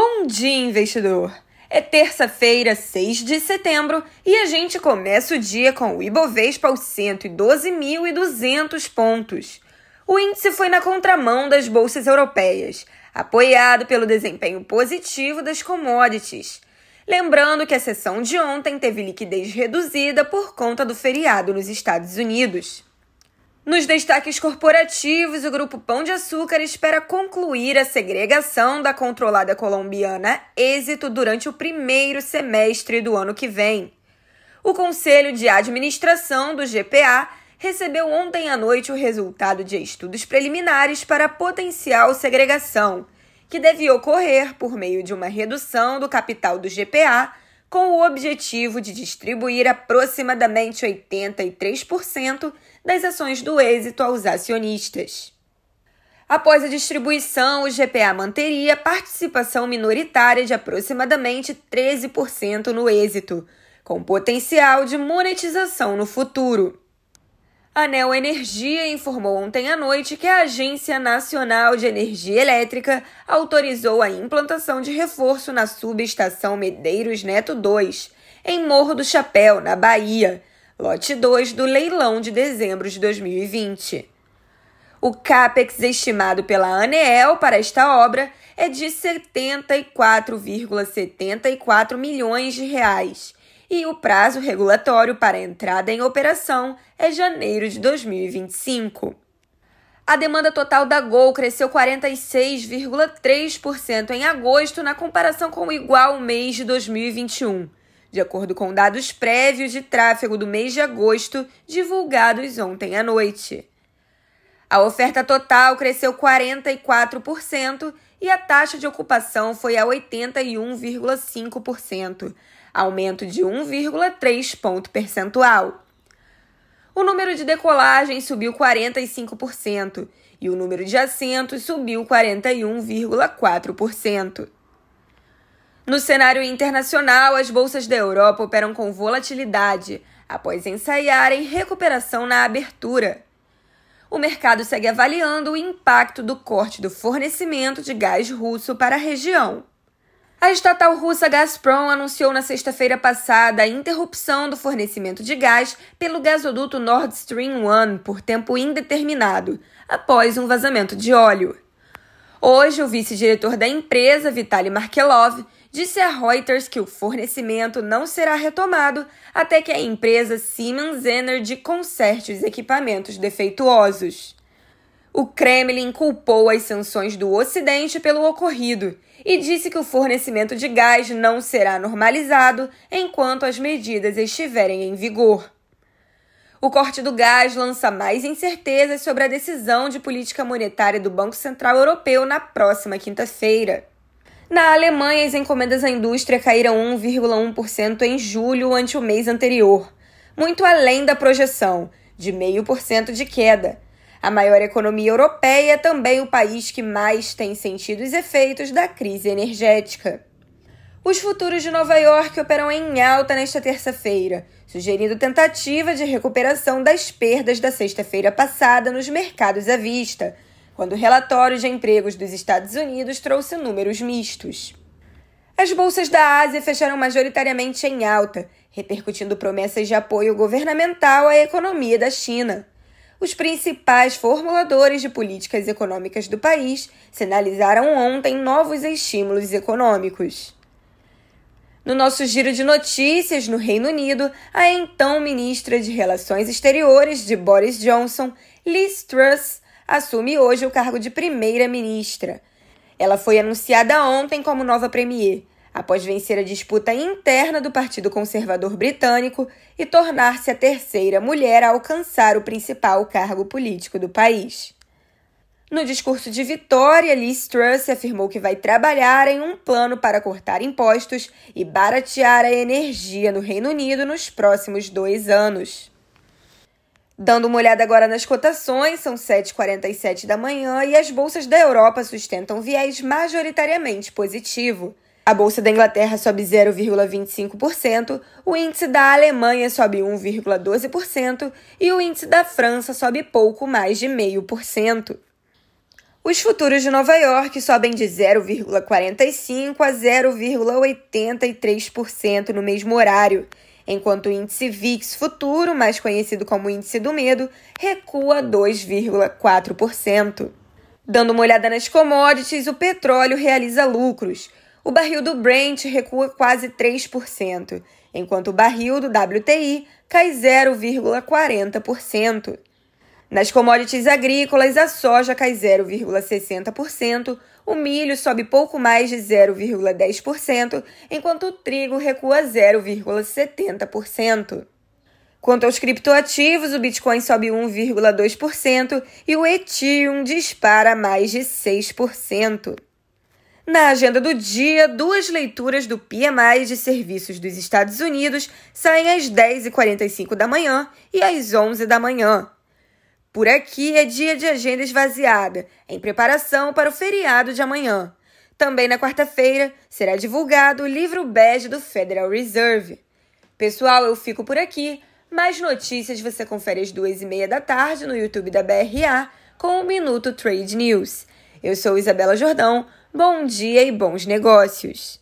Bom dia, investidor! É terça-feira, 6 de setembro, e a gente começa o dia com o Ibovespa aos 112.200 pontos. O índice foi na contramão das bolsas europeias, apoiado pelo desempenho positivo das commodities. Lembrando que a sessão de ontem teve liquidez reduzida por conta do feriado nos Estados Unidos. Nos destaques corporativos, o Grupo Pão de Açúcar espera concluir a segregação da controlada colombiana Êxito durante o primeiro semestre do ano que vem. O Conselho de Administração do GPA recebeu ontem à noite o resultado de estudos preliminares para potencial segregação, que deve ocorrer por meio de uma redução do capital do GPA com o objetivo de distribuir aproximadamente 83% das ações do êxito aos acionistas. Após a distribuição, o GPA manteria participação minoritária de aproximadamente 13% no êxito, com potencial de monetização no futuro. A Neo Energia informou ontem à noite que a Agência Nacional de Energia Elétrica autorizou a implantação de reforço na subestação Medeiros Neto 2, em Morro do Chapéu, na Bahia, lote 2 do leilão de dezembro de 2020. O CAPEX estimado pela ANEEL para esta obra é de 74,74 milhões de reais e o prazo regulatório para entrada em operação é janeiro de 2025. A demanda total da Gol cresceu 46,3% em agosto na comparação com o igual mês de 2021, de acordo com dados prévios de tráfego do mês de agosto divulgados ontem à noite. A oferta total cresceu 44% e a taxa de ocupação foi a 81,5%, aumento de 1,3 ponto percentual. O número de decolagens subiu 45% e o número de assentos subiu 41,4%. No cenário internacional, as bolsas da Europa operam com volatilidade após ensaiarem recuperação na abertura. O mercado segue avaliando o impacto do corte do fornecimento de gás russo para a região. A estatal russa Gazprom anunciou na sexta-feira passada a interrupção do fornecimento de gás pelo gasoduto Nord Stream 1 por tempo indeterminado, após um vazamento de óleo. Hoje, o vice-diretor da empresa, Vitaly Markelov, disse a Reuters que o fornecimento não será retomado até que a empresa Siemens Energy conserte os equipamentos defeituosos. O Kremlin culpou as sanções do Ocidente pelo ocorrido e disse que o fornecimento de gás não será normalizado enquanto as medidas estiverem em vigor. O corte do gás lança mais incertezas sobre a decisão de política monetária do Banco Central Europeu na próxima quinta-feira. Na Alemanha, as encomendas à indústria caíram 1,1% em julho ante o mês anterior, muito além da projeção, de 0,5% de queda a maior economia europeia é também o país que mais tem sentido os efeitos da crise energética. Os futuros de Nova York operam em alta nesta terça-feira, sugerindo tentativa de recuperação das perdas da sexta-feira passada nos mercados à vista, quando o relatório de empregos dos Estados Unidos trouxe números mistos. As bolsas da Ásia fecharam majoritariamente em alta, repercutindo promessas de apoio governamental à economia da China os principais formuladores de políticas econômicas do país sinalizaram ontem novos estímulos econômicos. No nosso giro de notícias no Reino Unido, a então ministra de Relações Exteriores de Boris Johnson, Liz Truss, assume hoje o cargo de primeira-ministra. Ela foi anunciada ontem como nova premier após vencer a disputa interna do Partido Conservador Britânico e tornar-se a terceira mulher a alcançar o principal cargo político do país. No discurso de vitória, Liz Truss afirmou que vai trabalhar em um plano para cortar impostos e baratear a energia no Reino Unido nos próximos dois anos. Dando uma olhada agora nas cotações, são 7h47 da manhã e as bolsas da Europa sustentam viés majoritariamente positivo. A bolsa da Inglaterra sobe 0,25%, o índice da Alemanha sobe 1,12% e o índice da França sobe pouco mais de 0,5%. Os futuros de Nova York sobem de 0,45% a 0,83% no mesmo horário, enquanto o índice VIX futuro, mais conhecido como índice do medo, recua 2,4%. Dando uma olhada nas commodities, o petróleo realiza lucros. O barril do Brent recua quase 3%, enquanto o barril do WTI cai 0,40%. Nas commodities agrícolas, a soja cai 0,60%, o milho sobe pouco mais de 0,10%, enquanto o trigo recua 0,70%. Quanto aos criptoativos, o Bitcoin sobe 1,2% e o Ethereum dispara mais de 6%. Na agenda do dia, duas leituras do PMI de serviços dos Estados Unidos saem às 10h45 da manhã e às 11 da manhã. Por aqui é dia de agenda esvaziada, em preparação para o feriado de amanhã. Também na quarta-feira será divulgado o livro bege do Federal Reserve. Pessoal, eu fico por aqui. Mais notícias você confere às duas e meia da tarde no YouTube da BRA com o Minuto Trade News. Eu sou Isabela Jordão. Bom dia e bons negócios!